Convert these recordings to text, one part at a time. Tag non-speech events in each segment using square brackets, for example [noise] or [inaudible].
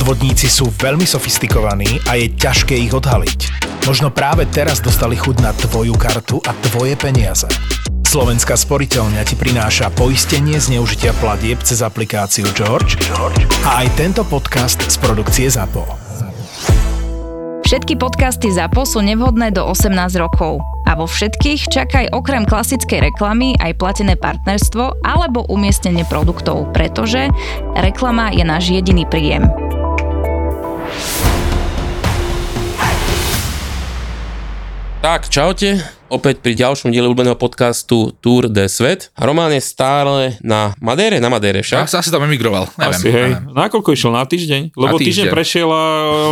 Podvodníci sú veľmi sofistikovaní a je ťažké ich odhaliť. Možno práve teraz dostali chud na tvoju kartu a tvoje peniaze. Slovenská sporiteľňa ti prináša poistenie zneužitia platieb cez aplikáciu George, George a aj tento podcast z produkcie ZAPO. Všetky podcasty ZAPO sú nevhodné do 18 rokov. A vo všetkých čakaj okrem klasickej reklamy aj platené partnerstvo alebo umiestnenie produktov, pretože reklama je náš jediný príjem. Tak, čaute. Opäť pri ďalšom diele obľúbeného podcastu Tour de Svet. Román je stále na Madére, na Madére však. Ja asi tam emigroval. Neviem, Asi, hej. Nakoľko išiel? Na týždeň? Lebo Na týždeň týždeň. prešiel a...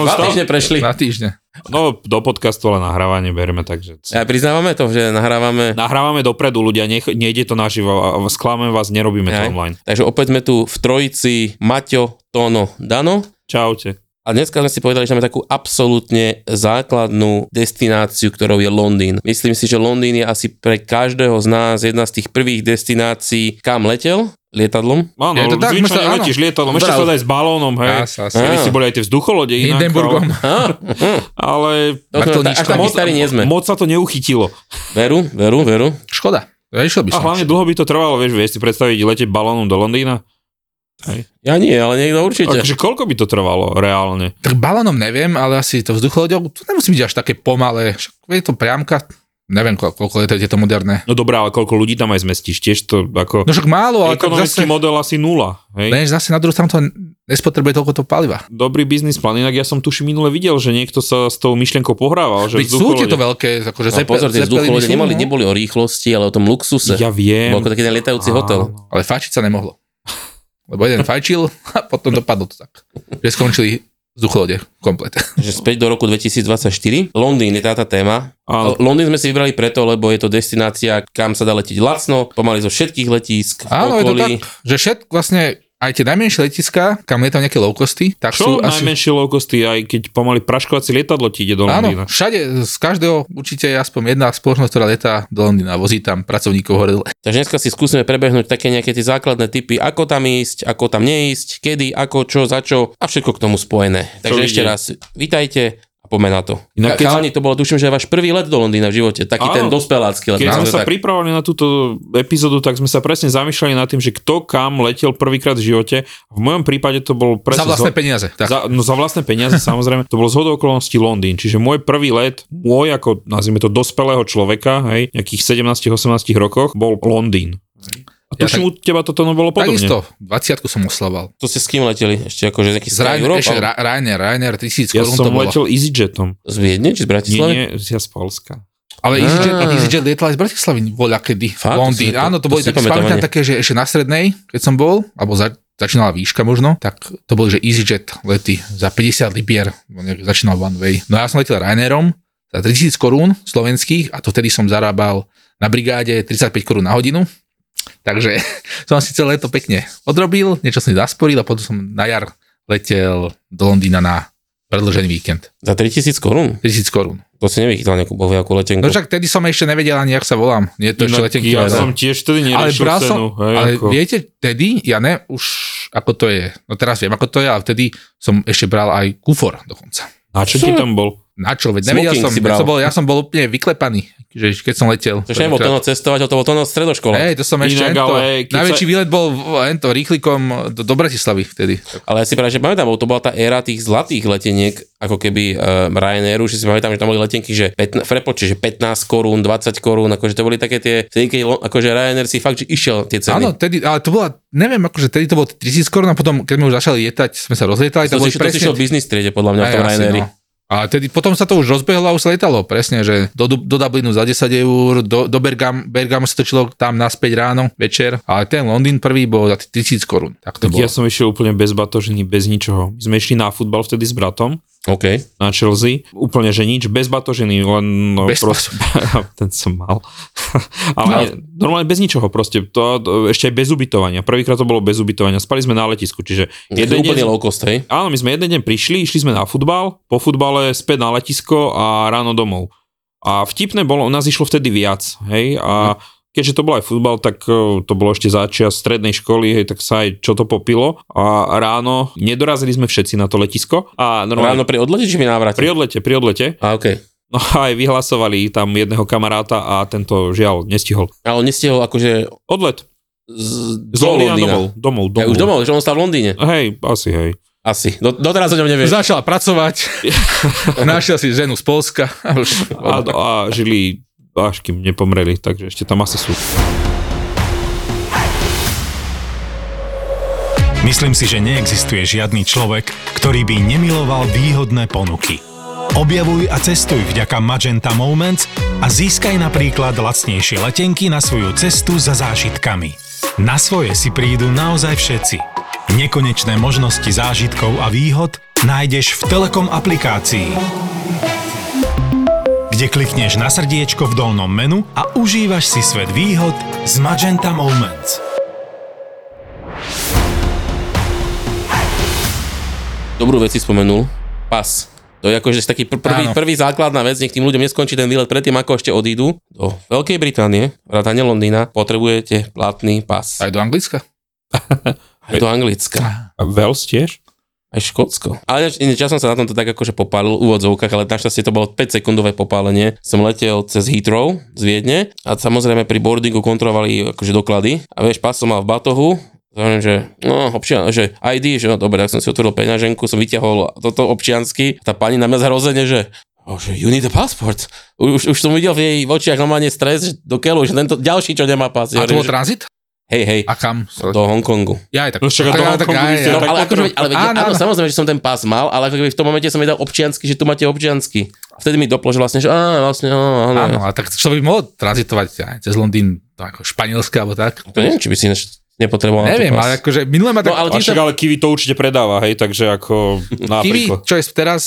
Dva týždne prešli. Na týždne. No, do podcastu, ale nahrávanie bereme, takže... Ja priznávame to, že nahrávame Nahrávame dopredu ľudia, nech, nejde to naživo a a sklamem vás, nerobíme to Hej. online. Takže opäť sme tu v trojici Maťo, Tono, Dano. Čaute. A dneska sme si povedali, že máme takú absolútne základnú destináciu, ktorou je Londýn. Myslím si, že Londýn je asi pre každého z nás jedna z tých prvých destinácií, kam letel lietadlom. Áno, Je to tak, zvyčajne sa- áno. letíš lietadlom, ešte sa aj s balónom, hej. Jas. Keby Á. si boli aj tie vzducholode inak. Hindenburgom. Ale To sme, Vrtuľníčkom. až takí moc, starí nie sme. moc sa to neuchytilo. Veru, veru, veru. Škoda. Ja išiel by A som. hlavne dlho by to trvalo, vieš, vieš si predstaviť letieť balónom do Londýna? Ja nie, ale niekto určite. Takže koľko by to trvalo reálne? Tak balónom neviem, ale asi to vzducholoďou, to nemusí byť až také pomalé. Však je to priamka, neviem koľko, koľko je to, je to moderné. No dobré, ale koľko ľudí tam aj zmestíš? Tiež to ako... No však málo, ale Ekonomický zase, model asi nula. Hej? lenže zase na druhú stranu to nespotrebuje toľko to paliva. Dobrý biznis plán, inak ja som tuším minule videl, že niekto sa s tou myšlienkou pohrával. Že Veď sú tieto veľké, akože No zepe- pozor, tie vzducholode nemali, neboli o rýchlosti, ale o tom luxuse. Ja viem. Bol ako taký ten lietajúci hotel. Ale fajčiť sa nemohlo. Lebo jeden fajčil [laughs] a potom dopadlo to tak. Že skončili vzducholode komplet. [laughs] Takže späť do roku 2024. Londýn je táta téma. Áno. Londýn sme si vybrali preto, lebo je to destinácia, kam sa dá letieť lacno, pomaly zo všetkých letísk Áno, je to okolí. tak, že všetko vlastne aj tie najmenšie letiská, kam lietajú nejaké low costy, tak Čo sú asi... najmenšie low costy, aj keď pomaly praškovacie lietadlo ti ide do Londýna. Áno, všade, z každého určite je aspoň jedna spoločnosť, ktorá letá do Londýna vozí tam pracovníkov hore dole. Takže dneska si skúsime prebehnúť také nejaké tie základné typy, ako tam ísť, ako tam neísť, kedy, ako, čo, za čo a všetko k tomu spojené. Takže ešte ide? raz, vitajte a poďme na to. Inak keď- Chalani, to bolo tuším, že váš prvý let do Londýna v živote, taký Áno. ten dospelácky let. Keď sme sa tak. pripravovali na túto epizódu, tak sme sa presne zamýšľali nad tým, že kto kam letel prvýkrát v živote. V mojom prípade to bol presne... Za vlastné peniaze. Tak. Za, no za vlastné peniaze [laughs] samozrejme, to bolo z hodou okolností Londýn, čiže môj prvý let, môj ako nazvime to dospelého človeka, hej, nejakých 17-18 rokoch, bol Londýn. A Ja tuším, u teba toto no bolo podobne. Takisto, 20 som oslavoval. To ste s kým leteli? Ešte akože nejaký Z Ryanair, Europe? ešte alebo Ra- Ryanair, Ryanair 1000 Ja korún to som bolo. letel EasyJetom. Z Viedne či z Nie, Bratislavy? nie, ja z Polska. Ale. EasyJet, EasyJet lietal aj z Bratislavy voľa kedy. Fakt? Londýn. To Áno, to to boli také, ani. také, že ešte na strednej, keď som bol, alebo za, začínala výška možno, tak to boli, že EasyJet lety za 50 libier, nejak začínal one way. No ja som letel Ryanairom za 3000 korún slovenských a to vtedy som zarábal na brigáde 35 korún na hodinu. Takže [laughs] som si celé leto pekne odrobil, niečo som si zasporil a potom som na jar letel do Londýna na predlžený víkend. Za 3000 korún? 3000 korún. To si nevychytal nejakú bohviakú letenku. No však tedy som ešte nevedel ani, jak sa volám. Nie to ešte letenky. ja ale- som tiež vtedy ale neriešil bral som, cenu. Hej, ale ako. viete, tedy, ja ne, už ako to je, no teraz viem, ako to je, ale vtedy som ešte bral aj kufor dokonca. Na čo ti tam bol? Na čo, veď nevedel som, si ja som, bol, ja som bol úplne vyklepaný, že keď som letel. To nebol to cestovateľ, to bol to stredoškola. Hej, to som ešte Inak, ento, ale najväčší sa- výlet bol v- ento, rýchlikom do, do Bratislavy vtedy. Ale ja si práve, že pamätám, bo to bola tá éra tých zlatých leteniek, ako keby uh, Ryanairu, že si pamätám, že tam boli letenky, že 15, prepočte, že 15 korún, 20 korún, akože to boli také tie, vtedy, keď akože Ryanair si fakt, že išiel tie ceny. Áno, tedy, ale to bola, neviem, akože tedy to bolo 3000 korún a potom, keď sme už začali lietať, sme sa rozlietali, to, to boli si, to si šiel v business triede, podľa mňa, v Aj, tom asi, Ryanairi. no. A tedy potom sa to už rozbehlo a už sa letalo, presne, že do, do Dublinu za 10 eur, do, do Bergam, Bergamo sa točilo tam naspäť ráno, večer, ale ten Londýn prvý bol za 1000 korún. Tak to Tak bolo. ja som išiel úplne bez batožiny, bez ničoho. My sme išli na futbal vtedy s bratom OK. na Chelsea. Úplne, že nič, bez batožiny, len no, Bez proste, [laughs] ten som mal. [laughs] Ale nie, normálne bez ničoho proste. To, to, ešte aj bez ubytovania. Prvýkrát to bolo bez ubytovania. Spali sme na letisku, čiže Je jeden úplne deň, low cost, hej? Áno, my sme jeden deň prišli, išli sme na futbal, po futbale späť na letisko a ráno domov. A vtipné bolo, u nás išlo vtedy viac, hej, a keďže to bol aj futbal, tak eh, to bolo ešte začiat strednej školy, hej, tak sa aj čo to popilo a ráno nedorazili sme všetci na to letisko a normálne Ráno pri odlete či pri návrate? pri odlete, pri odlete, A okej. no a [laughs] aj vyhlasovali tam jedného kamaráta a tento žiaľ nestihol. Ale nestihol akože Odlet z, z do Londýna domov, domov, domov. Ja už domov, že on stal v Londýne. Hej, asi hej. Asi. Do, doteraz o ňom nevieš. Začal pracovať, [laughs] našiel si ženu z Polska. A, a žili až kým nepomreli, takže ešte tam asi sú. Myslím si, že neexistuje žiadny človek, ktorý by nemiloval výhodné ponuky. Objavuj a cestuj vďaka Magenta Moments a získaj napríklad lacnejšie letenky na svoju cestu za zážitkami. Na svoje si prídu naozaj všetci. Nekonečné možnosti zážitkov a výhod nájdeš v Telekom aplikácii kde klikneš na srdiečko v dolnom menu a užívaš si svet výhod z Magenta Moments. Dobrú vec si spomenul. Pas. To je akože taký pr- prvý, Áno. prvý základná vec, nech tým ľuďom neskončí ten výlet predtým, ako ešte odídu do Veľkej Británie, vrátane Londýna, potrebujete platný pas. Aj do Anglicka? [laughs] Aj do Anglicka. A Wales tiež? Aj Škótsko. Ale ja som sa na tomto tak akože popálil v úvodzovkách, ale našťastie to bolo 5 sekundové popálenie. Som letel cez Heathrow z Viedne a samozrejme pri boardingu kontrolovali akože doklady. A vieš, pas som mal v batohu, Znamená, že no, občian, že ID, že no dobre, tak som si otvoril peňaženku, som vyťahol toto občiansky, tá pani na mňa zhrozene, že Oh, že you need a passport. Už, už som videl v jej očiach normálne stres do keľu, že tento ďalší, čo nemá pas. A to bol hovorím, tranzit? Hej, hej, A kam? do Hongkongu. Ja aj tak. No však do ja, Hongkongu by ste No, tak ale, akože, ale veď, Áno, áno, áno. samozrejme, že som ten pás mal, ale ako keby v tom momente som jej dal občiansky, že tu máte občiansky. Vtedy mi doplo, že vlastne, že á, vlastne, áno, áno. Áno, a tak čo by mohol tranzitovať aj cez Londýn, to ako Španielska alebo tak? To neviem, či by si ináč nepotreboval Neviem, ale akože minulé ma tak... No, ale však ale Kiwi to určite predáva, hej, takže ako Kiwi, napríklad. čo je teraz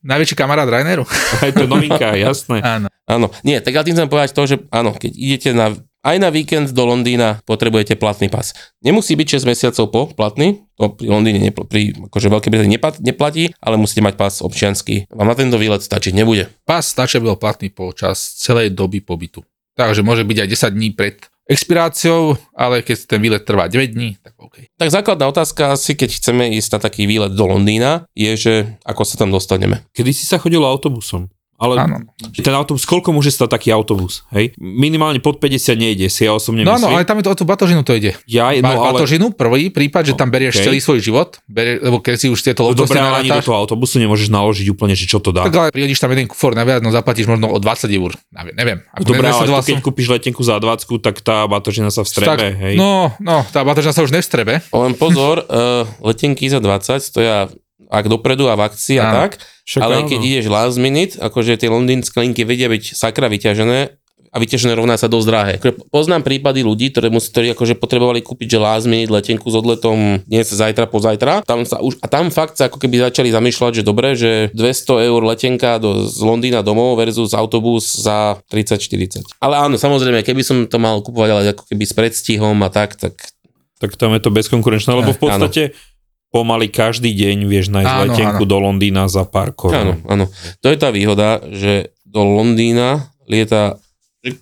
najväčší kamarát Raineru? [laughs] Hej, to je novinka, jasné. Áno. Áno, nie, tak ja tým chcem povedať to, že áno, keď idete na, aj na víkend do Londýna, potrebujete platný pas. Nemusí byť 6 mesiacov po platný, to pri Londýne, nepl- pri akože Veľkej Británii neplat- neplatí, ale musíte mať pas občiansky. Vám na tento výlet stačiť nebude. Pás stačia bol platný počas celej doby pobytu. Takže môže byť aj 10 dní pred expiráciou, ale keď ten výlet trvá 9 dní, tak OK. Tak základná otázka asi, keď chceme ísť na taký výlet do Londýna, je, že ako sa tam dostaneme. Kedy si sa chodilo autobusom? Ale Áno. ten autobus, koľko môže stať taký autobus? Hej? Minimálne pod 50 nejde, si ja osobne No áno, myslím. ale tam je to o tú batožinu to ide. Ja, No, no, ale... batožinu, prvý prípad, že tam berieš OK. celý svoj život, berie, lebo keď si už tieto No ale ani do toho autobusu nemôžeš naložiť úplne, že čo to dá. tak ale prihodíš tam jeden kufor naviac, no zaplatíš možno o 20 eur. Neviem. Ako Dobre, ale to, keď som- kúpiš letenku za 20, tak tá batožina sa vstrebe, tak, hej. No, no, tá batožina sa už nevstrebe. Len pozor, uh, letenky za 20 stoja ak dopredu a v akcii a Áno. tak, Však ale áno. keď ideš last minute, akože tie londýnske linky vedia byť sakra vyťažené a vyťažené rovná sa dosť drahé. Akože Poznám prípady ľudí, ktorí, mus, ktorí akože potrebovali kúpiť že last minute letenku s odletom dnes, zajtra, pozajtra. Tam sa už, a tam fakt sa ako keby začali zamýšľať, že dobre, že 200 eur letenka do, z Londýna domov versus autobus za 30-40. Ale áno, samozrejme, keby som to mal kupovať ale ako keby s predstihom a tak, tak Tak tam je to bezkonkurenčné, lebo v podstate pomaly každý deň vieš nájsť Áno, letenku áno. do Londýna za pár Áno, korún. áno. To je tá výhoda, že do Londýna lieta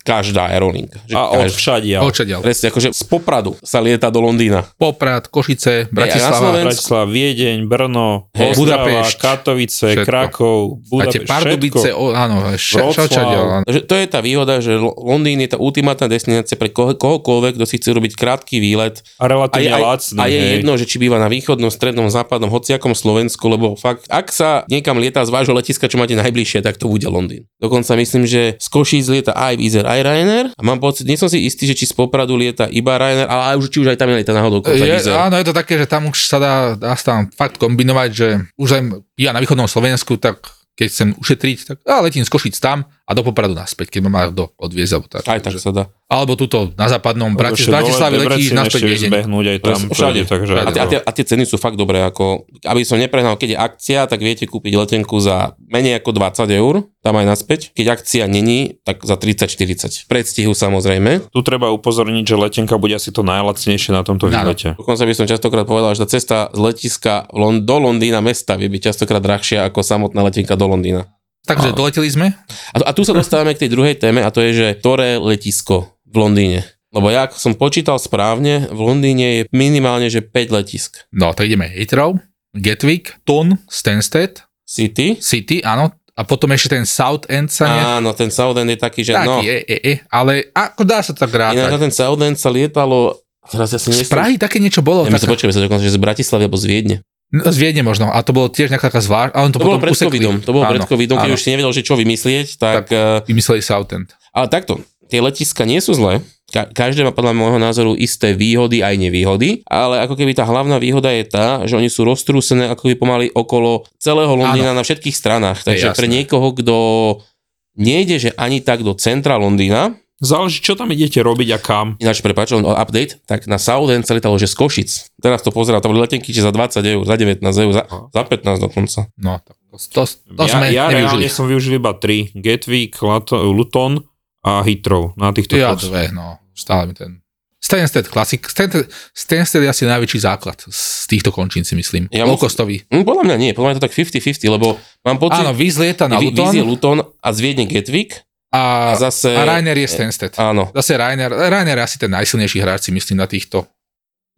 každá aerolinka. Že A od každá. všadia. Odčadiaľ. Presne, akože z Popradu sa lieta do Londýna. Poprad, Košice, Bratislava. Slovensku- Bratislava, Viedeň, Brno, Hej, Ostrava, Budapešť. Katovice, Všetko. Krakov, Budapešť, Pardubice, o, áno, ša, šačadiaľ, to je tá výhoda, že Lo- Londýn je tá ultimátna destinácia pre koho, kohokoľvek, kto si chce robiť krátky výlet. A A je, relatívne aj, lacný. a je hej. jedno, že či býva na východnom, strednom, západnom, hociakom Slovensku, lebo fakt, ak sa niekam lieta z vášho letiska, čo máte najbližšie, tak to bude Londýn. Dokonca myslím, že z Košíc lieta aj Vizer, aj Ryanair a mám pocit, nie som si istý, že či z Popradu lieta iba Ryanair, ale aj už, či už aj tam lieta náhodou Je, Vizer. áno, je to také, že tam už sa dá, dá sa tam fakt kombinovať, že už len ja na východnom Slovensku, tak keď chcem ušetriť, tak a letím z Košic tam a do Popradu naspäť, keď ma má kto odviezť. Alebo tak. Aj tak sa dá. Alebo tuto na západnom Bratis, dole letíš naspäť Viedeň. zbehnúť aj tam. Všade. Takže A, tie- a, tie, a tie ceny sú fakt dobré, ako, aby som neprehnal, keď je akcia, tak viete kúpiť letenku za menej ako 20 eur, tam aj naspäť. Keď akcia není, tak za 30-40. V predstihu samozrejme. tu treba upozorniť, že letenka bude asi to najlacnejšie na tomto výlete. Dokonca by som častokrát povedal, že tá cesta z letiska do Londýna mesta vie byť častokrát drahšia ako samotná letenka do Londýna. Takže doleteli sme. A, a tu sa dostávame k tej druhej téme a to je, že ktoré letisko v Londýne. Lebo ja, ako som počítal správne, v Londýne je minimálne, že 5 letisk. No, tak ideme Heathrow, Gatwick, Ton, Stansted, City. City, áno, a potom ešte ten South End sa ne... Áno, ten Southend je taký, že Taký, no. je, je, je, ale ako dá sa tak Inak na rátať? ten Southend sa lietalo, teraz ja si Z. Prahy také niečo bolo. Ja myslím, taká- počkaj, sa dokonca, že z Bratislavy alebo z Viedne. No, z Viedne možno. A to bolo tiež nejaká taká zvlášť. Ale to, To bolo pred usekli. covidom, to bolo pred Áno, covidom, keď áno. už si nevedel, že čo vymyslieť, tak... eh, Vymysleli Southend. Ale takto, tie letiska nie sú zlé. Ka- každé má podľa môjho názoru isté výhody aj nevýhody, ale ako keby tá hlavná výhoda je tá, že oni sú roztrúsené ako keby pomaly okolo celého Londýna na všetkých stranách. Takže pre niekoho, kto nejde, že ani tak do centra Londýna, Záleží, čo tam idete robiť a kam. ináč prepáč, len update, tak na Southend sa letalo, že z Košic. Teraz to pozerá, to boli letenky, že za 20 eur, za 19 eur, za, za 15 dokonca. No, to, to, to ja, sme ja nevyužili. reálne som využil iba tri. Gatwick, Lato- Luton a Heathrow. Na týchto Ja dve, no. Stále mi ten... Stansted, klasik. Stansted, Stansted je asi najväčší základ z týchto končín, si myslím. Ja musím- Low-costový. Hm, podľa mňa nie, podľa mňa je to tak 50-50, lebo mám pocit, Áno, Viz lieta na Vy- Luton Viz je Luton a z Viedne Gatwick a, a zase... a Ryanair je Stansted. Áno. Zase Ryanair, Ryanair je asi ten najsilnejší hráč, si myslím, na týchto.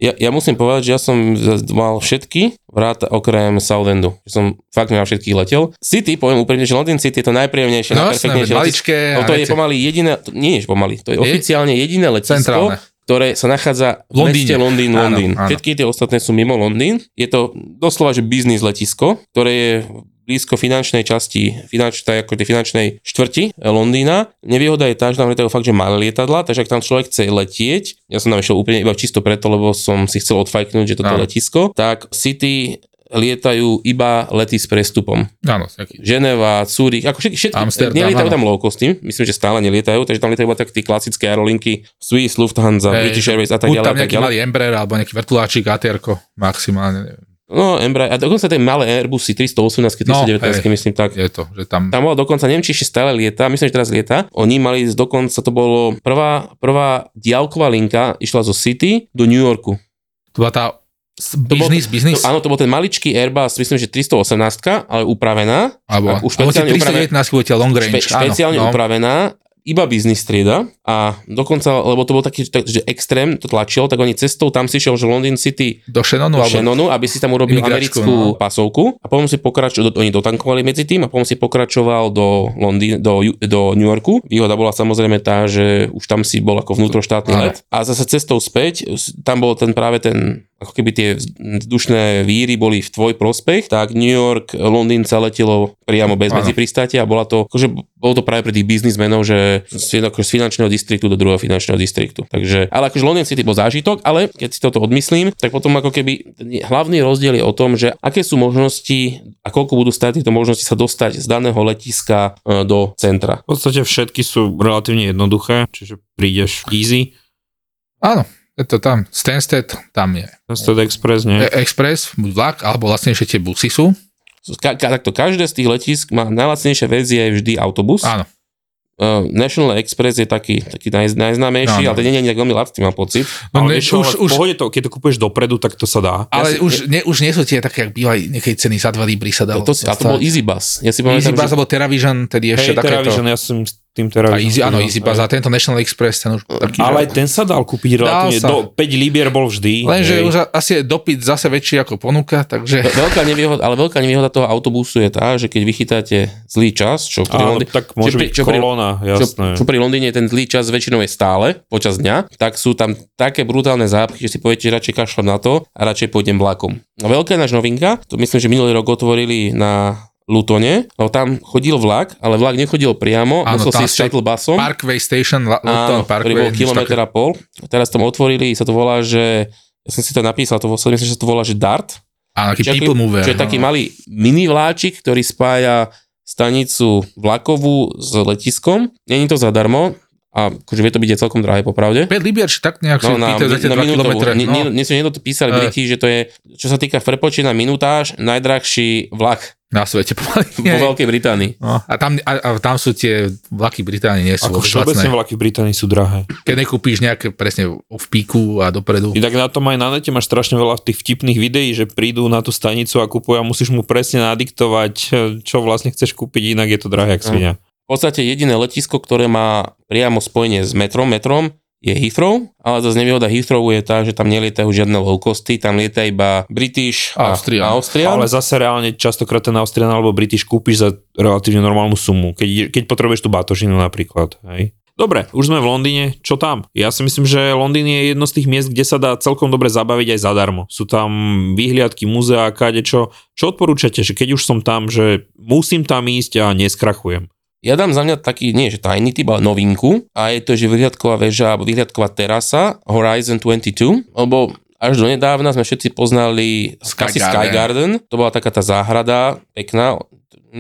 Ja, ja musím povedať, že ja som mal všetky, vrát okrem Southendu. Že som fakt mal všetkých letel. City, poviem úprimne, že London City je to najpríjemnejšie, No najperfektnejšie maličké. No to je nechce- pomaly jediné, to nie je pomaly, to je, Je? oficiálne jediné letisko, Centrálne. ktoré sa nachádza V Londýne. meste Londýn, Áno, Londýn. áno. Všetky tie ostatné sú mimo Londýn. Je to doslova, že biznis letisko, ktoré je blízko finančnej časti, finanč, tak ako tej finančnej štvrti Londýna. Nevýhoda je tá, že tam lietajú fakt, že malé lietadla, takže ak tam človek chce letieť, ja som tam išiel úplne iba čisto preto, lebo som si chcel odfajknúť, že toto Áno. letisko, tak City lietajú iba lety s prestupom. Áno, taký. Ženeva, Zurich, ako všetky, všetky Amsterdam, nelietajú áno. tam low costy, myslím, že stále nelietajú, takže tam lietajú iba tak tie klasické aerolinky, Swiss, Lufthansa, Hej, British Airways a tak ďalej. tam a tak nejaký ďalej. malý Embraer alebo nejaký vrtuláčik, ATR-ko maximálne. neviem. No, Embraer, a dokonca tie malé Airbusy 318, 319, hej. myslím tak. Je to, že tam... Tam bola dokonca, neviem, či ešte stále lieta, myslím, že teraz lieta. Oni mali dokonca, to bolo prvá, prvá diálková linka, išla zo City do New Yorku. To bola tá s- bol- business, business, To, áno, to bol ten maličký Airbus, myslím, že 318, ale upravená. alebo, už alebo špeciálne upravené- 319 budete long range, Špe, špeciálne áno, no. upravená, iba business trieda a dokonca, lebo to bol taký, tak, že extrém to tlačil, tak oni cestou tam si šiel, že London City Do Shannonu, do. Shannonu, aby si tam urobil americkú no. pasovku a potom si pokračoval, oni dotankovali medzi tým a potom si pokračoval do, Londýn, do, do New Yorku. Výhoda bola samozrejme tá, že už tam si bol ako vnútroštátny let a zase cestou späť, tam bol ten práve ten ako keby tie vzdušné víry boli v tvoj prospech, tak New York, Londýn sa letelo priamo bez medzi pristátia a bola to, akože bolo to práve pre tých biznismenov, že z, akože z finančného distriktu do druhého finančného distriktu. Takže, ale akože London City bol zážitok, ale keď si toto odmyslím, tak potom ako keby hlavný rozdiel je o tom, že aké sú možnosti a koľko budú stať tieto možnosti sa dostať z daného letiska e, do centra. V podstate všetky sú relatívne jednoduché, čiže prídeš easy. Áno, je to tam. Stansted, tam je Stansted Express, nie? E- Express, vlak, alebo vlastnejšie tie busy sú. Ka- ka- takto, každé z tých letisk má najlacnejšia verzia je vždy autobus. Áno. Uh, National Express je taký, taký naj, najznámejší, Áno. ale ten nie je ani tak veľmi lacný, mám pocit. No, ale ne, vieš, už, v pohode to, keď to kúpeš dopredu, tak to sa dá. ale Ja si- už, ne, už nie sú tie také, jak bývajú niekej ceny za 2 libry sa dalo. To, a to bol Easy Bus. Ja si Easy pamätám, Bus že... alebo Teravision, tedy ešte Hej, takéto. Teravision, ja som tým A Teravision. Easy, áno, Easy hej. a tento National Express, ten už taký, Ale aj ten sa dal kúpiť relatívne, sa. do 5 libier bol vždy. Lenže už a- asi je dopyt zase väčší ako ponuka, takže... Ve- Veľká nevýhoda, ale veľká nevýhoda toho autobusu je tá, že keď vychytáte zlý čas, čo pri, Áno, Londý... tak môže čo pri- byť čo kolóna, čo, jasné. čo pri Londýne ten zlý čas väčšinou je stále počas dňa, tak sú tam také brutálne zápchy, že si poviete, že radšej kašľam na to a radšej pôjdem vlakom. No veľká je náš novinka, to myslím, že minulý rok otvorili na Lutone, lebo tam chodil vlak, ale vlak nechodil priamo, Áno, musel si s shuttle busom. Parkway Station, Luton Áno, ktorý bol Parkway, kilometr a pol. Teraz tam otvorili, sa to volá, že ja som si to napísal, to myslím, že sa to volá, že DART. Áno, taký people mover. Čo je taký no. malý mini vláčik, ktorý spája stanicu vlakovú s letiskom. Není to zadarmo a akože vie to byť aj celkom drahé popravde. 5 libier, či tak nejak si No, na, pýtajú za tie na 2 minútovú. kilometre. Nie, nie, No. nie sú niekto to písali Eh. Briti, že to je, čo sa týka v prepočte na minutáž, najdrahší vlak Na svete pomaly. [laughs] vo Veľkej Británii. No, a, tam, a, a tam sú tie vlaky Británie, nie sú Ako všeobecne vlaky v Británii sú drahé. Keď nekúpíš nejaké presne v píku a dopredu. I tak na tom aj na nete máš strašne veľa tých vtipných videí, že prídu na tú stanicu a kupujú a musíš mu presne nadiktovať, čo vlastne chceš kúpiť, inak je to drahé, jak svinia. V podstate jediné letisko, ktoré má priamo spojenie s metrom, metrom je Heathrow, ale zase nevýhoda Heathrow je tá, že tam nelietajú žiadne low costy, tam lieta iba British a Austrian. a Austrian. Ale zase reálne častokrát ten Austrian alebo British kúpiš za relatívne normálnu sumu, keď, keď potrebuješ tú batožinu napríklad. Hej. Dobre, už sme v Londýne, čo tam? Ja si myslím, že Londýn je jedno z tých miest, kde sa dá celkom dobre zabaviť aj zadarmo. Sú tam výhliadky, múzea, kade čo. Čo odporúčate, že keď už som tam, že musím tam ísť a neskrachujem? Ja dám za mňa taký, nie že tajný typ, ale novinku a je to, že vyhliadková väža alebo vyhliadková terasa Horizon 22, lebo až do nedávna sme všetci poznali Sky asi Garden. Sky Garden, to bola taká tá záhrada, pekná,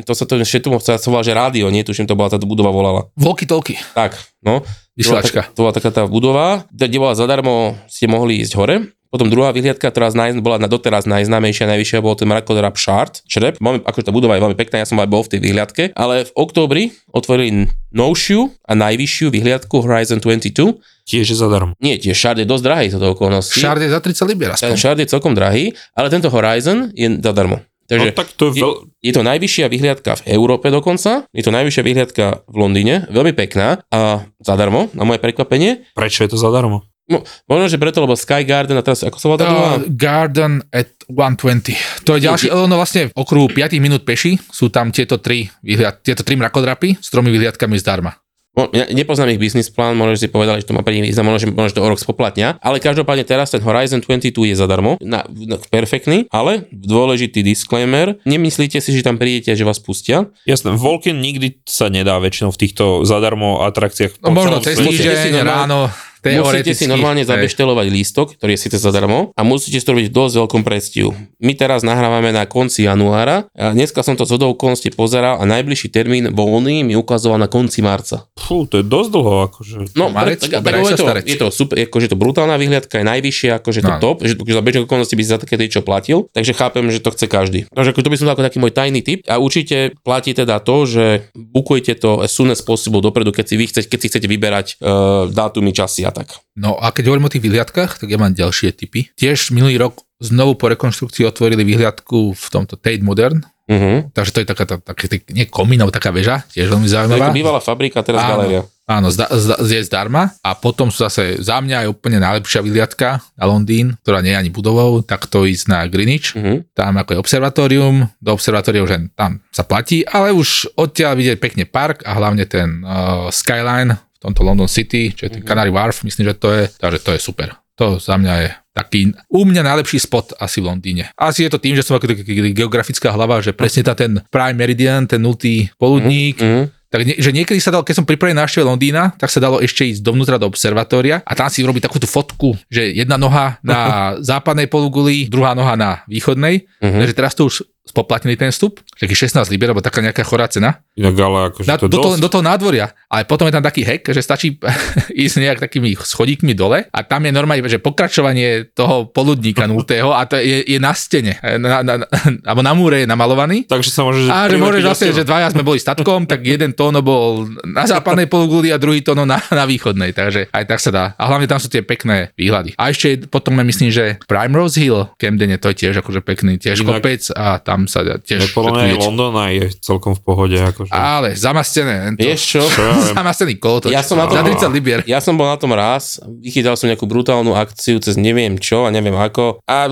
to sa to tu sa volá, že rádio, nie tuším, to bola tá budova volala. Volky tolky. Tak, no. To bola, tak, to bola taká tá budova, kde bola zadarmo, ste mohli ísť hore. Potom druhá vyhliadka, ktorá naj, bola na doteraz najznámejšia, najvyššia, bol ten Mrakodrap Shard, Šrep. Máme, akože tá budova je veľmi pekná, ja som aj bol v tej vyhliadke, ale v októbri otvorili novšiu a najvyššiu vyhliadku Horizon 22. Tiež je zadarmo. Nie, tie Shard je dosť drahý to do okolností. Šard je za 30 libier Ten. Shard je celkom drahý, ale tento Horizon je zadarmo. Takže No tak to je je, veľ... je to najvyššia vyhliadka v Európe dokonca, je to najvyššia vyhliadka v Londýne, veľmi pekná a zadarmo, na moje prekvapenie. Prečo je to zadarmo? No, možno, že preto, lebo Sky Garden a teraz, ako sa volá? Uh, Garden at 120. To je ďalší, ono vlastne v okruhu 5 minút peši sú tam tieto tri, vyhliad, tieto tri mrakodrapy s tromi vyhliadkami zdarma. Mo- Ja nepoznám ich business plán, možno že si povedali, že to má pre nich význam, možno, že, možno, že to o rok spoplatnia, ale každopádne teraz ten Horizon 22 je zadarmo, na, na, perfektný, ale dôležitý disclaimer, nemyslíte si, že tam prídete a že vás pustia. Jasné, Volken nikdy sa nedá väčšinou v týchto zadarmo atrakciách. No možno cez týždeň, normálne- Musíte si normálne hej. zabeštelovať lístok, ktorý je síce zadarmo a musíte si to robiť v dosť veľkom predstihu. My teraz nahrávame na konci januára a dneska som to z okolností pozeral a najbližší termín voľný mi ukazoval na konci marca. Fú, to je dosť dlho, akože. No, Marec, tak, tak, je, to, je to super, akože to brutálna vyhliadka, je najvyššia, akože to No. top, že, že za bežných okolností by si za také čo platil, takže chápem, že to chce každý. Takže ako to by som dal ako taký môj tajný tip a určite platí teda to, že bukujte to as soon as possible dopredu, keď si, vy chcete, keď si chcete vyberať uh, dátumy, časy a tak. No a keď hovorím o tých vyhliadkách, tak ja mám ďalšie typy. Tiež minulý rok znovu po rekonštrukcii otvorili vyhliadku v tomto Tate Modern, Uh-huh. takže to je taká, taká, tak- nie komín, ale taká väža, tiež veľmi To je zaujímavá. bývalá fabrika, teraz Áno. galéria. Áno, zda, zda, je zdarma. A potom sú zase za mňa je úplne najlepšia vyhliadka na Londýn, ktorá nie je ani budovou, tak to ísť na Greenwich. Uh-huh. Tam ako je observatórium, do observatória už len tam sa platí, ale už odtiaľ vidieť pekne park a hlavne ten uh, skyline tomto London City, čo je ten Canary Wharf, myslím, že to je, takže to je super. To za mňa je taký u mňa najlepší spot asi v Londýne. Asi je to tým, že som ako geografická hlava, že presne tá ten Prime Meridian, ten nultý poludník, Uh-huh. tak nie, že niekedy sa dalo, keď som pripravený na návšteve Londýna, tak sa dalo ešte ísť dovnútra do observatória a tam si urobiť takúto fotku, že jedna noha na [laughs] západnej poluguli, druhá noha na východnej. Mhm. Takže teraz to už spoplatnili ten vstup, taký 16 liber, alebo taká nejaká chorá cena. Inak ale akože Na, to do, toho, do toho nádvoria. Ale potom je tam taký hack, že stačí [laughs] ísť nejak takými schodíkmi dole a tam je normálne, že pokračovanie toho poludníka nultého a to je, je na stene, na, na, na, alebo na múre je namalovaný Takže sa môže... a že môžeš zase, seba. že dvaja sme boli statkom, tak jeden tóno bol na západnej pologuli a druhý tóno na, na východnej, takže aj tak sa dá. A hlavne tam sú tie pekné výhľady. A ešte potom myslím, že Primrose Hill, Camden to je tiež akože pekný, tiež Inak- kopec a tam sa dá No, tiež podľa mňa aj. London je celkom v pohode. Akože. Ale zamastené. To, Vieš čo? Čo ja viem. zamastený kolotoč. Ja som na to- Za 30 libier. Ja som bol na tom raz, vychytal som nejakú brutálnu akciu cez neviem čo a neviem ako. A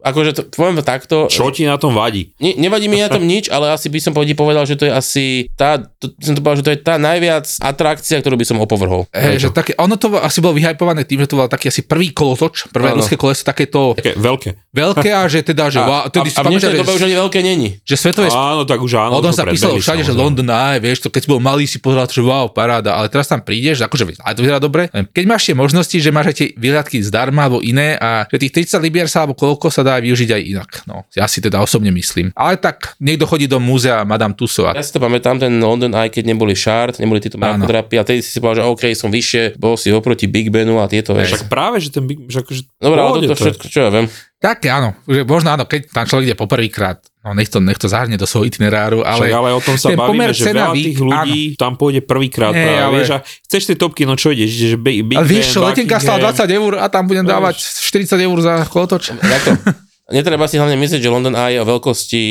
akože to, poviem to takto. Čo ti na tom vadí? Ne, nevadí mi na tom [laughs] nič, ale asi by som povedal, povedal, že to je asi tá, to, som to povedal, že to je tá najviac atrakcia, ktorú by som opovrhol. Hej, že také, ono to asi bolo vyhypované tým, že to bol taký asi prvý kolotoč, prvé Áno. ruské koleso, takéto Také veľké. Veľké a že teda, že, a, tedy a, si a v dnešnej dobe už ani veľké není. že svetové Áno, tak už áno. O tom sa písalo všade, že. London aj, vieš, to keď si bol malý, si pozeral, že wow, paráda, ale teraz tam prídeš, akože aj to vyzerá dobre. Len Keď máš tie možnosti, že máš aj tie výhľadky zdarma alebo iné a že tých 30 libier sa alebo koľko sa dá využiť aj inak. No, ja si teda osobne myslím. Ale tak niekto chodí do múzea Madame Tussauds. Ja si to pamätám, ten London, aj keď neboli Shard, neboli tieto mrakodrapy a tedy si si povedal, že OK, som vyššie, bol si oproti Big Benu a tieto veci. Však práve, že ten Big... Že akože, Dobre, ale toto všetko, čo ja viem. Tak áno, že možno áno, keď tam človek ide poprvýkrát, no nech to, nech to zahrne do svojho itineráru, Ale, ale, ale o tom sa ten bavíme, že cena veľa výk- tých ľudí tam pôjde prvýkrát. Nie, práve, ale- Vieš, a chceš tie topky, no čo ideš? Ideš Big, Big ale vieš čo, letenka Buckingham. 20 eur a tam budem dávať 40 eur za kolotoč. Takto. [laughs] Netreba si hlavne myslieť, že London Eye je o veľkosti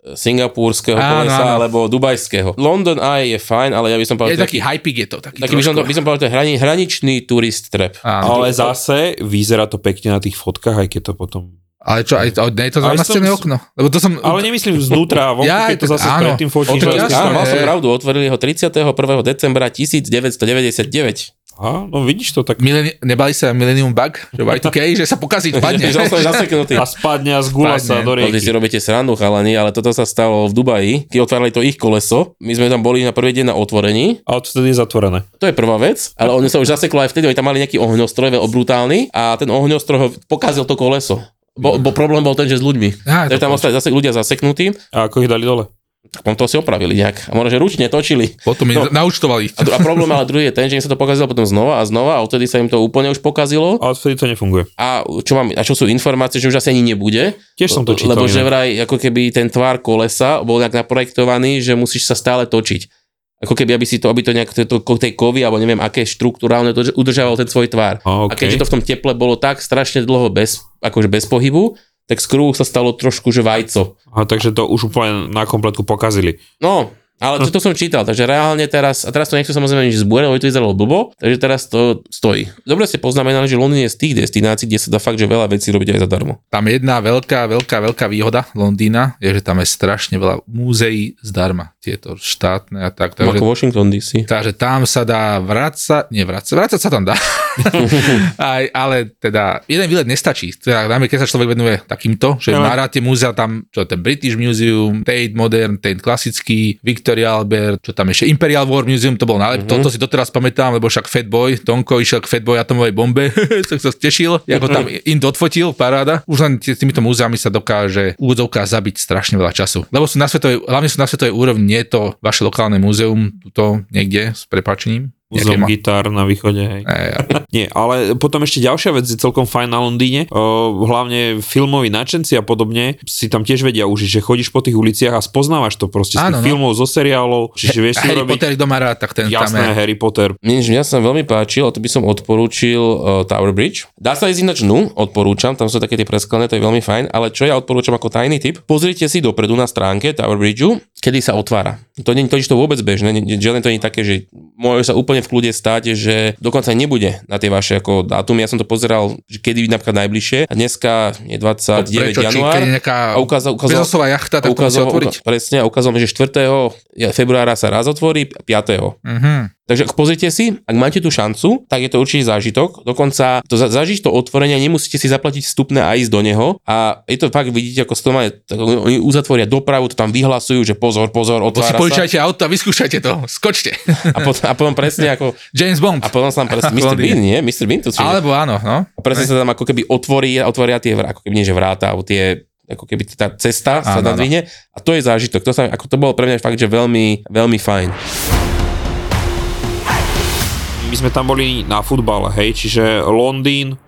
singapúrskeho Áno, kolesa áno. alebo dubajského. London Eye je fajn, ale ja by som Je povedal, taký hypik je to. Taký, taký by som, to, by som povedal, to je hrani, hraničný turist trap. Áno. Ale zase vyzerá to pekne na tých fotkách, aj keď to potom... Ale čo, aj, aj, nie je to som- okno? Lebo to som... Ale nemyslím znútra, vonku, Ja, keď to zase áno. predtým fotíš. Jasné. áno, mal som pravdu, otvorili ho 31. decembra 1999. Á, no vidíš to, tak Millenni- nebali sa Millennium Bug, že Y2K, [laughs] že sa pokazí, padne. A spadne a zgula sa do No, vy si rieky. robíte srandu, chalani, ale toto sa stalo v Dubaji, keď otvárali to ich koleso. My sme tam boli na prvý deň na otvorení. A odvtedy je zatvorené. To je prvá vec, ale oni sa už zaseklo aj vtedy, oni tam mali nejaký ohňostroj, veľmi brutálny a ten ohňostroj ho pokazil to koleso. Bo, bo problém bol ten, že s ľuďmi. Á, Takže to tam ostali zase ľudia zaseknutí, A ako ich dali dole? Tak potom to si opravili nejak. A možno, že ručne točili. Potom No. naučtovali. A, a problém ale druhý je ten, že im sa to pokazilo potom znova a znova a odtedy sa im to úplne už pokazilo. A odvtedy to nefunguje. A čo, mám, a čo sú informácie, že už asi ani nebude. Tiež som to čítal. Lebo že vraj, ako keby ten tvar kolesa bol nejak naprojektovaný, že musíš sa stále točiť. Ako keby, aby si to, aby to nejak to, tej kovy, alebo neviem, aké štruktúrálne to udržával ten svoj tvar. A, A keďže to v tom teple bolo tak strašne dlho bez, akože bez pohybu, tak z kruhu sa stalo trošku, že vajco. A takže to už úplne na kompletku pokazili. No, ale toto som čítal, takže reálne teraz, a teraz to nechcem samozrejme nič zbúrať, lebo to vyzeralo blbo, takže teraz to stojí. Dobre ste poznamenali, že Londýn je z tých destinácií, kde sa dá fakt, že veľa vecí robiť aj zadarmo. Tam jedna veľká, veľká, veľká výhoda Londýna je, že tam je strašne veľa múzeí zdarma. Tieto štátne a tak. Takže... Takže, Ako Washington DC. takže tam sa dá vrácať, nie vrácať, vrácať sa tam dá. [laughs] Aj, ale teda jeden výlet nestačí. Teda, najmä keď sa človek venuje takýmto, že Ale- má rád tie múzea tam, čo ten British Museum, Tate Modern, Tate klasický, Victoria Albert, čo tam ešte Imperial War Museum, to bol najlepšie. Mhm. Mm-hmm. Toto si doteraz pamätám, lebo však Fatboy, Tonko išiel k Fatboy atomovej bombe, [laughs] tak sa tešil, ako tam Ind odfotil, paráda. Už len t- týmito múzeami sa dokáže úvodzovka zabiť strašne veľa času. Lebo sú na svetovej, hlavne sú na svetovej úrovni, nie je to vaše lokálne múzeum, tuto niekde s prepačením. Muzeum ma- gitár na východe, hej. E, [laughs] Nie, ale potom ešte ďalšia vec je celkom fajn na Londýne. O, hlavne filmoví nadšenci a podobne si tam tiež vedia užiť, že chodíš po tých uliciach a spoznávaš to proste z tých no. filmov, zo seriálov, čiže vieš si Harry urobiť... Potter, má rád, tak ten Jasné, tam je. Harry Potter. Mne, mňa sa veľmi páčil, a to by som odporúčil uh, Tower Bridge. Dá sa ísť ináč dnu, odporúčam, tam sú také tie presklené, to je veľmi fajn, ale čo ja odporúčam ako tajný tip, pozrite si dopredu na stránke Tower Bridgeu, kedy sa otvára. To nie je to vôbec bežné, to nie je také, že môže sa úplne v kľude stať, že dokonca nebude na tie vaše ako dátumy. Ja som to pozeral, že kedy napríklad najbližšie. A dneska je 29 Prečo? Či január. je nejaká A ukázal, ukázal, jachta, tak to ukázal, otvoriť. uka- presne, a ukázal mi, že 4. februára sa raz otvorí, 5. Mhm. Takže ak pozrite si, ak máte tú šancu, tak je to určite zážitok. Dokonca to za, zažiť to otvorenie, nemusíte si zaplatiť vstupné a ísť do neho. A je to fakt, vidíte, ako to má, tak oni uzatvoria dopravu, to tam vyhlasujú, že pozor, pozor, Bo si otvára požičajte auto a vyskúšajte to. Skočte. A potom, a potom presne ako, James Bond. a potom sa tam presne, Mr. Bean, nie? Mr. Bean to čiže, Alebo áno, no. a presne sa tam ako keby otvorí, otvoria tie, ako keby nie, že vráta, alebo tie ako keby tá cesta sa Áno, áno. nadvihne a to je zážitok. To, sa, ako to bolo pre mňa fakt, že veľmi, veľmi fajn. My sme tam boli na futbale, hej, čiže Londýn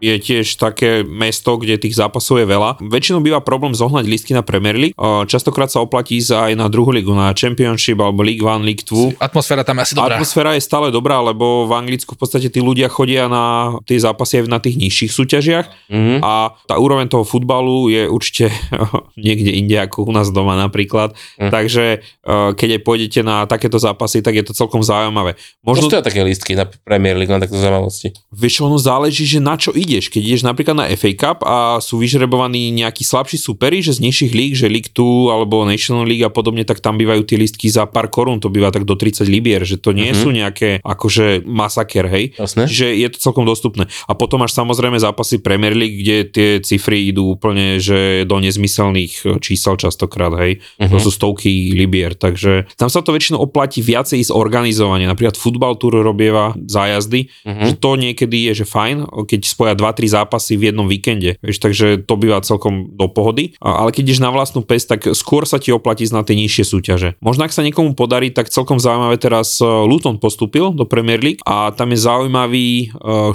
je tiež také mesto, kde tých zápasov je veľa. Väčšinou býva problém zohnať listky na Premier League. O, Častokrát sa oplatí ísť aj na druhú ligu, na Championship alebo League One, League 2. Atmosféra tam je asi dobrá. Atmosféra je stále dobrá, lebo v Anglicku v podstate tí ľudia chodia na tie zápasy aj na tých nižších súťažiach Mhm. a tá úroveň toho futbalu je určite [laughs] niekde inde ako u nás doma napríklad. Mhm. Takže eh, keď aj pôjdete na takéto zápasy, tak je to celkom zaujímavé. Možno je také listky na Premier League, len takto zaujímavosti. vieš, ono záleží, že na čo ideš. Keď ideš napríklad na FA Cup a sú vyžrebovaní nejakí slabší superi, že z nižších líg, že League 2 alebo National League a podobne, tak tam bývajú tie listky za pár korún, to býva tak do 30 libier, že to nie Mhm. sú nejaké akože masaker, hej. Jasné? Čiže je to celkom dostupné. A potom máš samozrejme zápasy Premier League, kde tie cifry idú úplne že do nezmyselných e, čísel častokrát, hej. Mhm. To sú stovky libier, takže tam sa to väčšinou oplatí viacej ísť organizovanie. Napríklad futbal tour robieva zájazdy, Mhm. že to niekedy je, že fajn, keď spoja 2-3 zápasy v jednom víkende, vieš, takže to býva celkom do pohody. Ale keď ideš na vlastnú pes, tak skôr sa ti oplatí na tie nižšie súťaže. Možno ak sa niekomu podarí, tak celkom zaujímavé teraz e, Luton postúpil do Premier League a tam je zaujímavý e,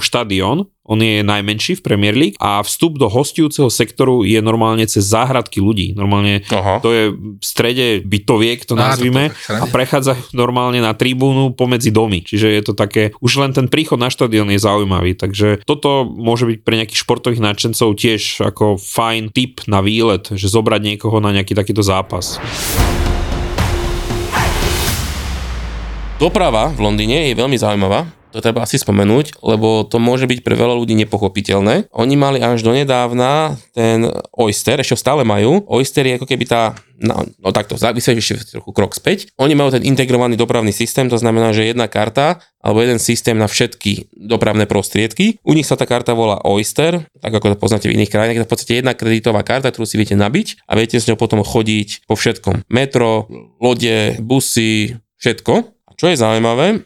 štadión, on je najmenší v Premier League a vstup do hostujúceho sektoru je normálne cez záhradky ľudí. Normálne Aha. to je v strede bytoviek, to Á, nazvime, to- a prechádza normálne na tribúnu pomedzi domy. Čiže je to také, už len ten príchod na štadión je zaujímavý, takže toto môže byť pre nejakých športových nadšencov tiež ako fajn tip na výlet, že zobrať niekoho na nejaký takýto zápas. Doprava v Londýne je veľmi zaujímavá. To treba asi spomenúť, lebo to môže byť pre veľa ľudí nepochopiteľné. Oni mali až donedávna ten Oyster, ešte stále majú. Oyster je ako keby tá, no, no takto, vysvetlím ešte trochu krok späť. Oni majú ten integrovaný dopravný systém, to znamená, že jedna karta alebo jeden systém na všetky dopravné prostriedky. U nich sa tá karta volá Oyster, tak ako to poznáte v iných krajinách. Je to v podstate jedna kreditová karta, ktorú si viete nabiť a viete s ňou potom chodiť po všetkom. Metro, lode, busy, všetko. A čo je zaujímavé,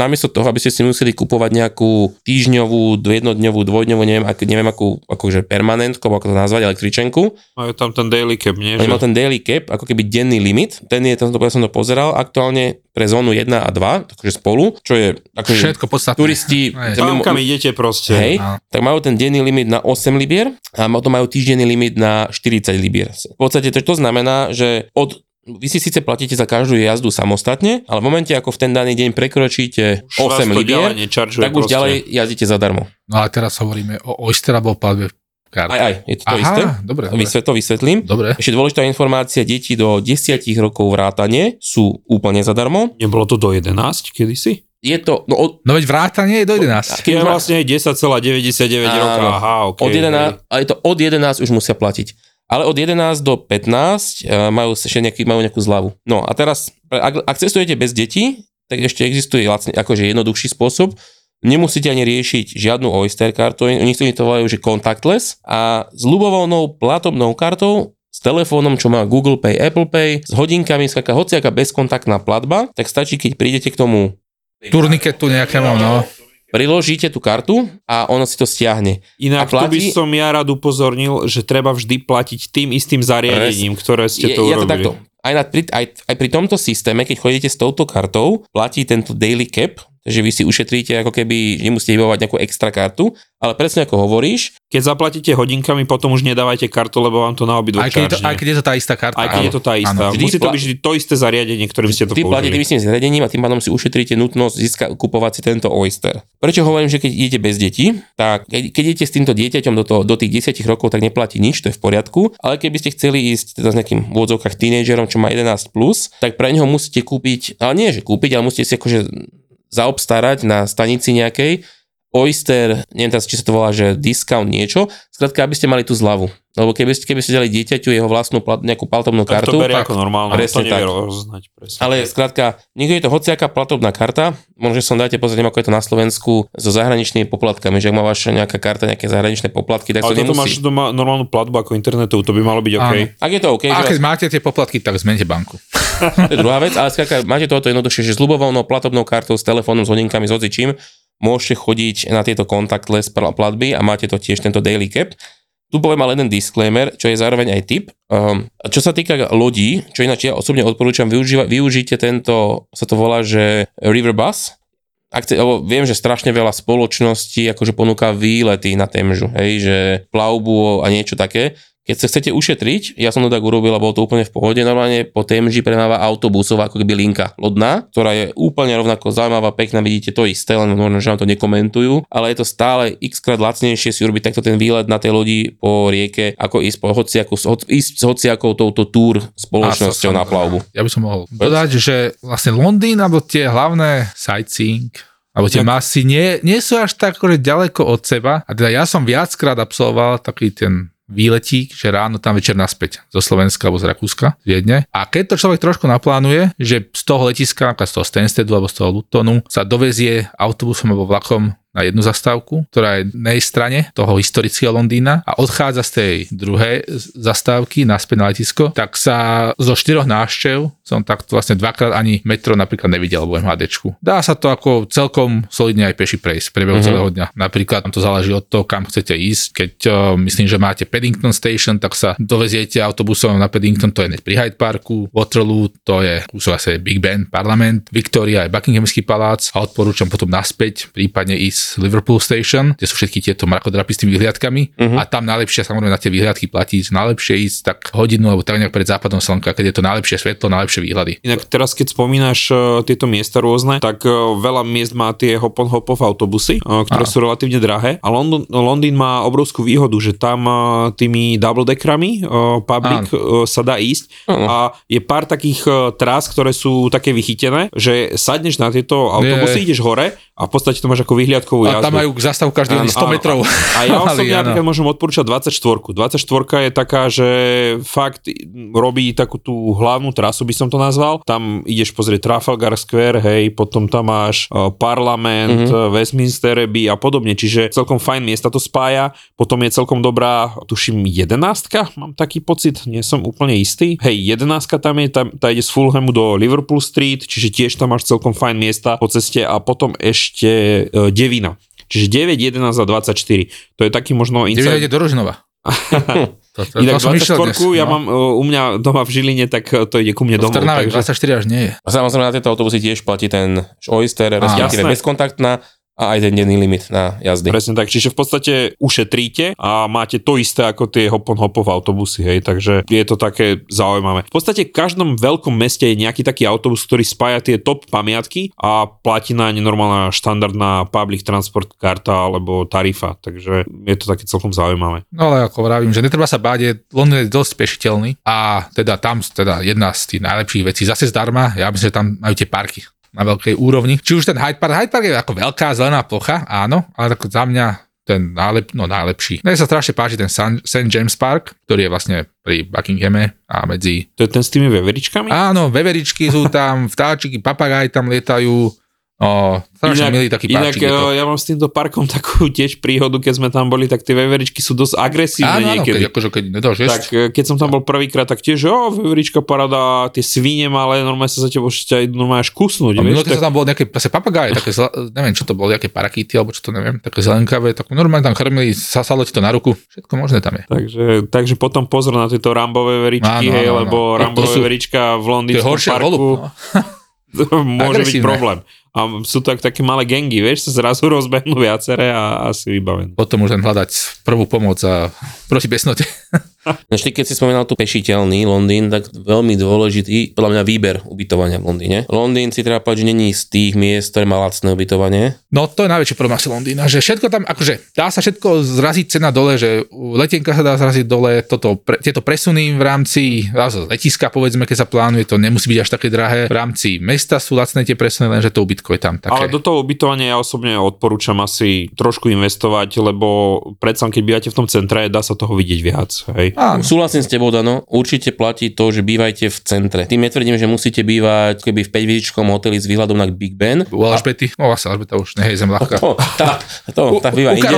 namiesto toho, aby ste si museli kupovať nejakú týždňovú, jednodňovú, dvojdňovú, neviem, ak, neviem akú, akože permanentku, ako to nazvať, električenku. Majú tam ten daily cap, nie? Oni Že... ten daily cap, ako keby denný limit. Ten je, to, ja som to pozeral, aktuálne pre zónu 1 a 2, takže spolu, čo je akože Všetko podstatné. turisti, [laughs] Tam, kam idete proste. Hej, Áno. tak majú ten denný limit na 8 libier a potom majú týždenný limit na 40 libier. V podstate to, to znamená, že od vy si síce platíte za každú jazdu samostatne, ale v momente, ako v ten daný deň prekročíte Už vás 8 to libier, tak už proste. ďalej jazdíte zadarmo. No a teraz hovoríme o Oyster alebo o platbe kart. Aj, aj, je to to Aha, isté. dobre, dobre. Vysvet, to vysvetlím. Dobre. Ešte dôležitá informácia, deti do 10 rokov vrátane sú úplne zadarmo. Nebolo to do 11 kedysi? Je to, no od, No veď vrátanie je do 11. keď Je vlastne 10,99 Áno. rokov. Aha, okay, od 11, a je to od 11 už musia platiť. Ale od 11 do 15 eh, majú ešte nejaký, majú nejakú zľavu. No a teraz, ak, ak cestujete bez detí, tak ešte existuje lacne, akože jednoduchší spôsob. Nemusíte ani riešiť žiadnu Oyster kartu, oni si to volajú, že contactless a s ľubovoľnou platobnou kartou s telefónom, čo má Google Pay, Apple Pay, s hodinkami, skáka hociaká bezkontaktná platba, tak stačí, keď prídete k tomu, Turniketu nejakému, no. Priložíte tú kartu a ono si to stiahne. Inak A tu by platí- som ja rád upozornil, že treba vždy platiť tým istým zariadením, ktoré ste to to urobili. takto. Aj, na, aj, aj pri tomto systéme, keď chodíte s touto kartou, platí tento daily cap, takže vy si ušetríte ako keby, nemusíte vybavovať nejakú extra kartu, ale presne ako hovoríš, Keď zaplatíte hodinkami, potom už nedávajte kartu, lebo vám to na obidvoch Aj keď, je to, aj keď je to tá istá karta. Aj keď je to tá istá. Áno. Musí to byť vždy to isté zariadenie, ktorým ste to Vy platíte tým istým zariadením a tým pádom si ušetríte nutnosť získa, kupovať si tento Oyster. Prečo hovorím, že keď idete bez detí, tak keď, keď idete s týmto dieťaťom do, toho, do tých 10 rokov, tak neplatí nič, to je v poriadku, ale keby ste chceli ísť teda s nejakým v tínejdžerom, čo má 11+, plus, tak pre neho musíte kúpiť, ale nie že kúpiť, ale musíte si akože zaobstarať na stanici nejakej Oyster, neviem teraz, či sa to volá, že discount niečo, skrátka, aby ste mali tú zľavu. Lebo keby ste, keby ste dali dieťaťu jeho vlastnú plat, nejakú platobnú Tak to kartu, berie tak, ako normálne, to presne nevie tak. rozoznať. Presne. ale skrátka, niekto je to hociaká platobná karta, možno že som dáte pozrieť, ako je to na Slovensku so zahraničnými poplatkami, že ak má vaša nejaká karta, nejaké zahraničné poplatky, tak ale to toto máš nemusí. doma normálnu platbu ako internetu, to by malo byť OK. Áno. Ak je to OK, A že keď vás, máte tie poplatky, tak zmente banku. To je druhá vec, ale skrátka, máte toto jednoduchšie, že s ľubovoľnou platobnou kartou, s telefónom, s hodinkami, s hocičím, môžete chodiť na tieto contactless pl- platby a máte to tiež tento daily cap. Tu poviem ale jeden disclaimer, čo je zároveň aj tip. Um, čo sa týka lodí, čo ináč ja osobne odporúčam, využíva, využite tento, sa to volá, že River Bus. Ak viem, že strašne veľa spoločností akože ponúka výlety na Temžu, hej, že plavbu a niečo také. Keď sa chcete ušetriť, ja som to tak urobil a bolo to úplne v pohode, normálne po Temži premáva autobusová ako keby linka lodná, ktorá je úplne rovnako zaujímavá, pekná, vidíte to isté, len možno, že vám to nekomentujú, ale je to stále x krát lacnejšie si urobiť takto ten výlet na tej lodi po rieke, ako ísť, po hociaku, hoc, ísť s hociakou touto túr spoločnosťou na plavbu. Ja by som mohol dodať, že vlastne Londýn, alebo tie hlavné sightseeing, alebo tie masy nie, nie sú až tak akože ďaleko od seba. A teda ja som viackrát absolvoval taký ten výletík, že ráno tam večer naspäť zo Slovenska alebo z Rakúska, z Viedne. A keď to človek trošku naplánuje, že z toho letiska, napríklad z toho Stansteadu alebo z toho Lutonu sa dovezie autobusom alebo vlakom na jednu zastávku, ktorá je na jej strane toho historického Londýna a odchádza z tej druhej zastávky naspäť na letisko, tak sa zo štyroch návštev som takto vlastne dvakrát ani metro napríklad nevidel v MHDčku. Dá sa to ako celkom solidne aj peši prejsť priebehu Mhm. celého dňa. Napríklad to záleží od toho, kam chcete ísť. Keď uh, myslím, že máte Paddington Station, tak sa doveziete autobusom na Paddington, to je pri Hyde Parku, Waterloo, to je kúsok asi Big Ben, parlament, Victoria je Buckinghamský palác a odporúčam potom naspäť, prípadne ísť Liverpool Station, kde sú všetky tieto mrakodrapy s tými vyhliadkami Mhm. a tam najlepšie samozrejme na tie vyhliadky platí, najlepšie ísť tak hodinu alebo tak nejak pred západom slnka, keď je to najlepšie svetlo, najlepšie výhľady. Inak teraz, keď spomínaš uh, tieto miesta rôzne, tak uh, veľa miest má tie hop on hopov autobusy, uh, ktoré Áno. sú relatívne drahé. A London, Londýn má obrovskú výhodu, že tam tými double deckrami uh, public uh, sa dá ísť Áno. a je pár takých trás, ktoré sú také vychytené, že sadneš na tieto autobusy, Je. ideš hore a v podstate to máš ako vyhliadkovú štvorkovú jazdu. A tam majú zastavu každý ano, 100 metrov. A, ja [laughs] osobne napríklad môžem odporúčať 24 24 je taká, že fakt robí takú tú hlavnú trasu, by som to nazval. Tam ideš pozrieť Trafalgar Square, hej, potom tam máš e, parlament, mm-hmm. Westminster Abbey a podobne, čiže celkom fajn miesta to spája. Potom je celkom dobrá, tuším, jedenástka, mám taký pocit, nie som úplne istý. Hej, jedenástka tam je, tam, tá ide z Fulhamu do Liverpool Street, čiže tiež tam máš celkom fajn miesta po ceste a potom ešte e, 9 Žilina. Čiže 9, 11 a 24. To je taký možno... Inside... 9 ide do Rožnova. [laughs] Inak 24, ja no. mám e, u mňa doma v Žiline, tak e, to ide ku mne to domov. Takže... 24 až nie je. A samozrejme na tieto autobusy tiež platí ten Oyster, respektíve bezkontaktná a aj ten denný limit na jazdy. Presne tak, čiže v podstate ušetríte a máte to isté ako tie hopon hopov autobusy, hej, takže je to také zaujímavé. V podstate v každom veľkom meste je nejaký taký autobus, ktorý spája tie top pamiatky a platí na ne normálna štandardná public transport karta alebo tarifa, takže je to také celkom zaujímavé. No ale ako vravím, že netreba sa báť, je, Londýn je dosť pešiteľný a teda tam teda jedna z tých najlepších vecí, zase zdarma, ja myslím, že tam majú tie parky na veľkej úrovni. Či už ten Hyde Park, Hyde Park je ako veľká zelená plocha, áno, ale tak za mňa ten najlep, no najlepší. Mne sa strašne páči ten St. James Park, ktorý je vlastne pri Buckinghame a medzi... To je ten s tými veveričkami? Áno, veveričky sú tam, [laughs] vtáčiky, papagáji tam lietajú, o, strašne milý taký inak to. eh, ja mám s týmto parkom takú [laughs] tiež príhodu, keď sme tam boli, tak tie veveričky sú dosť agresívne Áno, áno, niekedy. keď, akože, keď nedáš jesť, Tak eh, keď som tam bol prvýkrát, tak tiež, o, veverička parada, tie svine malé, normálne sa za teba ešte aj normálne až kusnúť, A vieš, tak, sa tam bolo nejaké zase papagáje, také, zla, neviem, čo to bolo, nejaké parakýty, alebo čo to neviem, také zelenkavé, tak normálne tam chrmili, sasalo ti to na ruku, všetko možné tam je. takže, takže potom pozor na tieto rambové veveričky, Áno, hej, áno, áno. lebo rambové veverička v londýnskom parku holub. No. [laughs] môže byť problém. A sú tak také malé gengy, vieš, sa zrazu [laughs] rozbehnú viaceré a asi vybavené. Potom už len hľadať prvú pomoc a proti besnote. [laughs] Ešte keď si spomínal tu pešiteľný Londýn, tak veľmi dôležitý, podľa mňa výber ubytovania v Londýne. Londýn si treba povedať, že není z tých miest, ktoré má lacné ubytovanie. No to je najväčší problém asi Londýna, že všetko tam, akože dá sa všetko zraziť cena dole, že letenka sa dá zraziť dole, toto, pre, tieto presuny v rámci letiska, povedzme, keď sa plánuje, to nemusí byť až také drahé. V rámci mesta sú lacné tie presuny, lenže to ubytko je tam také. Ale do toho ubytovania ja osobne odporúčam asi trošku investovať, lebo predsa keď bývate v tom centre, dá sa toho vidieť viac. Hej. Áno. Súhlasím s tebou, Dano, určite platí to, že bývajte v centre. Tým netvrdím, že musíte bývať keby v 5 hoteli s výhľadom na Big Ben. U Alžbety, no asi Alžbeta už nehej zem ľahká. To, tá, to, tá U- býva u inde.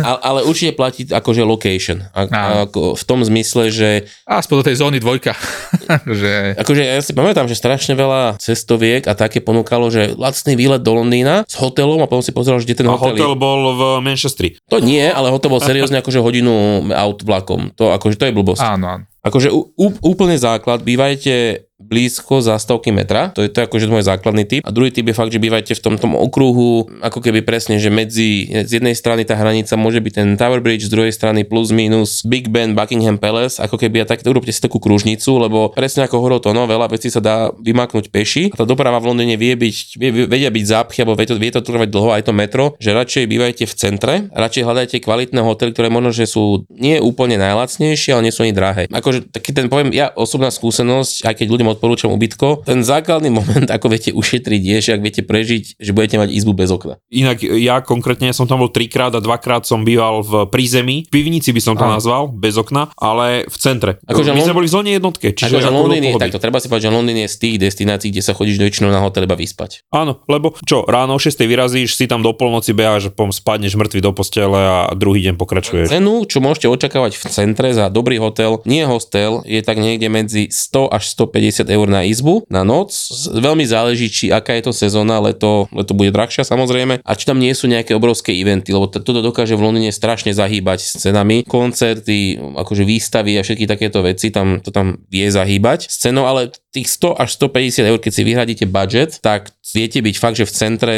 Ale, ale určite platí akože location. A, ako v tom zmysle, že Aspoň do tej zóny dvojka. [laughs] že Akože ja si pamätám, že strašne veľa cestoviek a také ponúkalo, že lacný výlet do Londýna s hotelom a potom si pozeral, že kde ten A hotel, hotel je. bol v Manchestri. To nie, ale hotel bol seriózne [laughs] akože hodinu aut vlakom. To akože to je blbosť. áno, áno. Akože ú, ú- úplne základ, bývajte blízko zástavky metra, to je to akože môj základný typ. A druhý typ je fakt, že bývajte v tom, okruhu, ako keby presne, že medzi, z jednej strany tá hranica môže byť ten Tower Bridge, z druhej strany plus minus Big Ben, Buckingham Palace, ako keby a tak urobte si takú kružnicu, lebo presne ako hovoril to, no, veľa vecí sa dá vymaknúť peši. A tá doprava v Londýne vie byť, vie, vedia byť zápchy, alebo vie to, vie to trvať dlho aj to metro, že radšej bývajte v centre, radšej hľadajte kvalitné hotely, ktoré možno, že sú nie úplne najlacnejšie, ale nie sú ani drahé. Akože taký ten poviem, ja osobná skúsenosť, aj keď ľuďom odporúčam ubytko, ten základný [laughs] moment, ako viete ušetriť, je, že ak viete prežiť, že budete mať izbu bez okna. Inak ja konkrétne som tam bol trikrát a dvakrát som býval v prízemí. V pivnici by som to Áno. nazval, bez okna, ale v centre. Akože My Lon- sme boli v zóne jednotke, čiže Akože ako Londýn je, takto, treba si povedať, že Londýn je z tých destinácií, kde sa chodíš väčšinou na hotel iba vyspať. Áno, lebo čo, ráno o 6 vyrazíš, si tam do polnoci beháš, pom spadneš mŕtvy do postele a druhý deň pokračuješ. Cenu, čo môžete očakávať v centre za dobrý hotel, nie hostel, je tak niekde medzi 100 až 150 eur na izbu na noc. Veľmi záleží, či aká je to sezóna, leto, leto bude drahšia samozrejme, a či tam nie sú nejaké obrovské eventy, lebo toto dokáže v Londýne strašne zahýbať s cenami. Koncerty, akože výstavy a všetky takéto veci, tam, to tam vie zahýbať s cenou, ale tých 100 až 150 eur, keď si vyhradíte budget, tak viete byť fakt, že v centre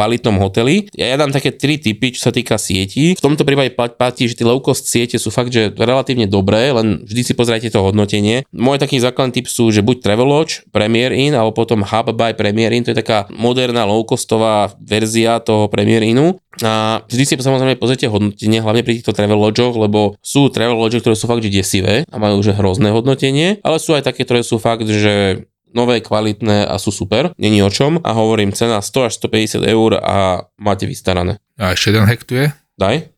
kvalitnom hoteli. Ja, ja dám také tri typy, čo sa týka sieti. V tomto prípade platí, že tie low cost siete sú fakt, že relatívne dobré, len vždy si pozrite to hodnotenie. Môj taký základný typ sú, že buď Travelodge, Premier Inn, alebo potom Hub by Premier Inn, to je taká moderná low costová verzia toho Premier Innu. A vždy si samozrejme pozrite hodnotenie, hlavne pri týchto travel lodgeoch, lebo sú travel lodge, ktoré sú fakt že desivé a majú už hrozné hodnotenie, ale sú aj také, ktoré sú fakt, že nové, kvalitné a sú super, není o čom a hovorím cena 100 až 150 eur a máte vystarané. A ešte jeden hack tu je. Daj.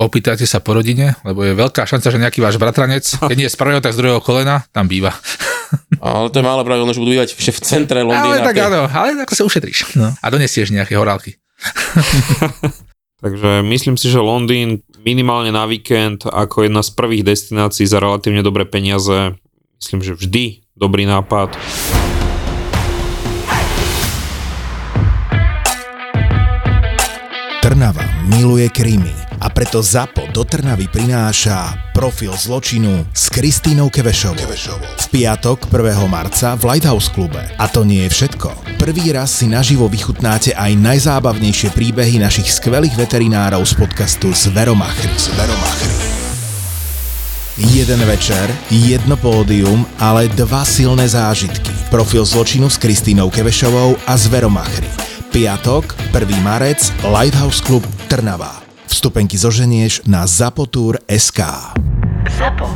Opýtajte sa po rodine, lebo je veľká šanca, že nejaký váš bratranec, [laughs] keď nie je z prvého, tak z druhého kolena, tam býva. [laughs] Ale to je malé pravidlo, že budú bývať v centre Londýna. Ale tak áno, ale tak sa ušetríš. No. A donesieš nejaké horálky. [laughs] Takže myslím si, že Londýn minimálne na víkend ako jedna z prvých destinácií za relatívne dobré peniaze, myslím, že vždy dobrý nápad. Trnava miluje krímy a preto ZAPO do Trnavy prináša profil zločinu s Kristínou Kevešovou. V piatok 1. marca v Lighthouse klube. A to nie je všetko. Prvý raz si naživo vychutnáte aj najzábavnejšie príbehy našich skvelých veterinárov z podcastu Zveromachry. Zveromachry. Jeden večer, jedno pódium, ale dva silné zážitky. Profil zločinu s Kristínou Kevešovou a Zveromachry. Piatok, 1. marec, Lighthouse Club Trnava. Vstupenky zoženieš na zapotur.sk. Zapo.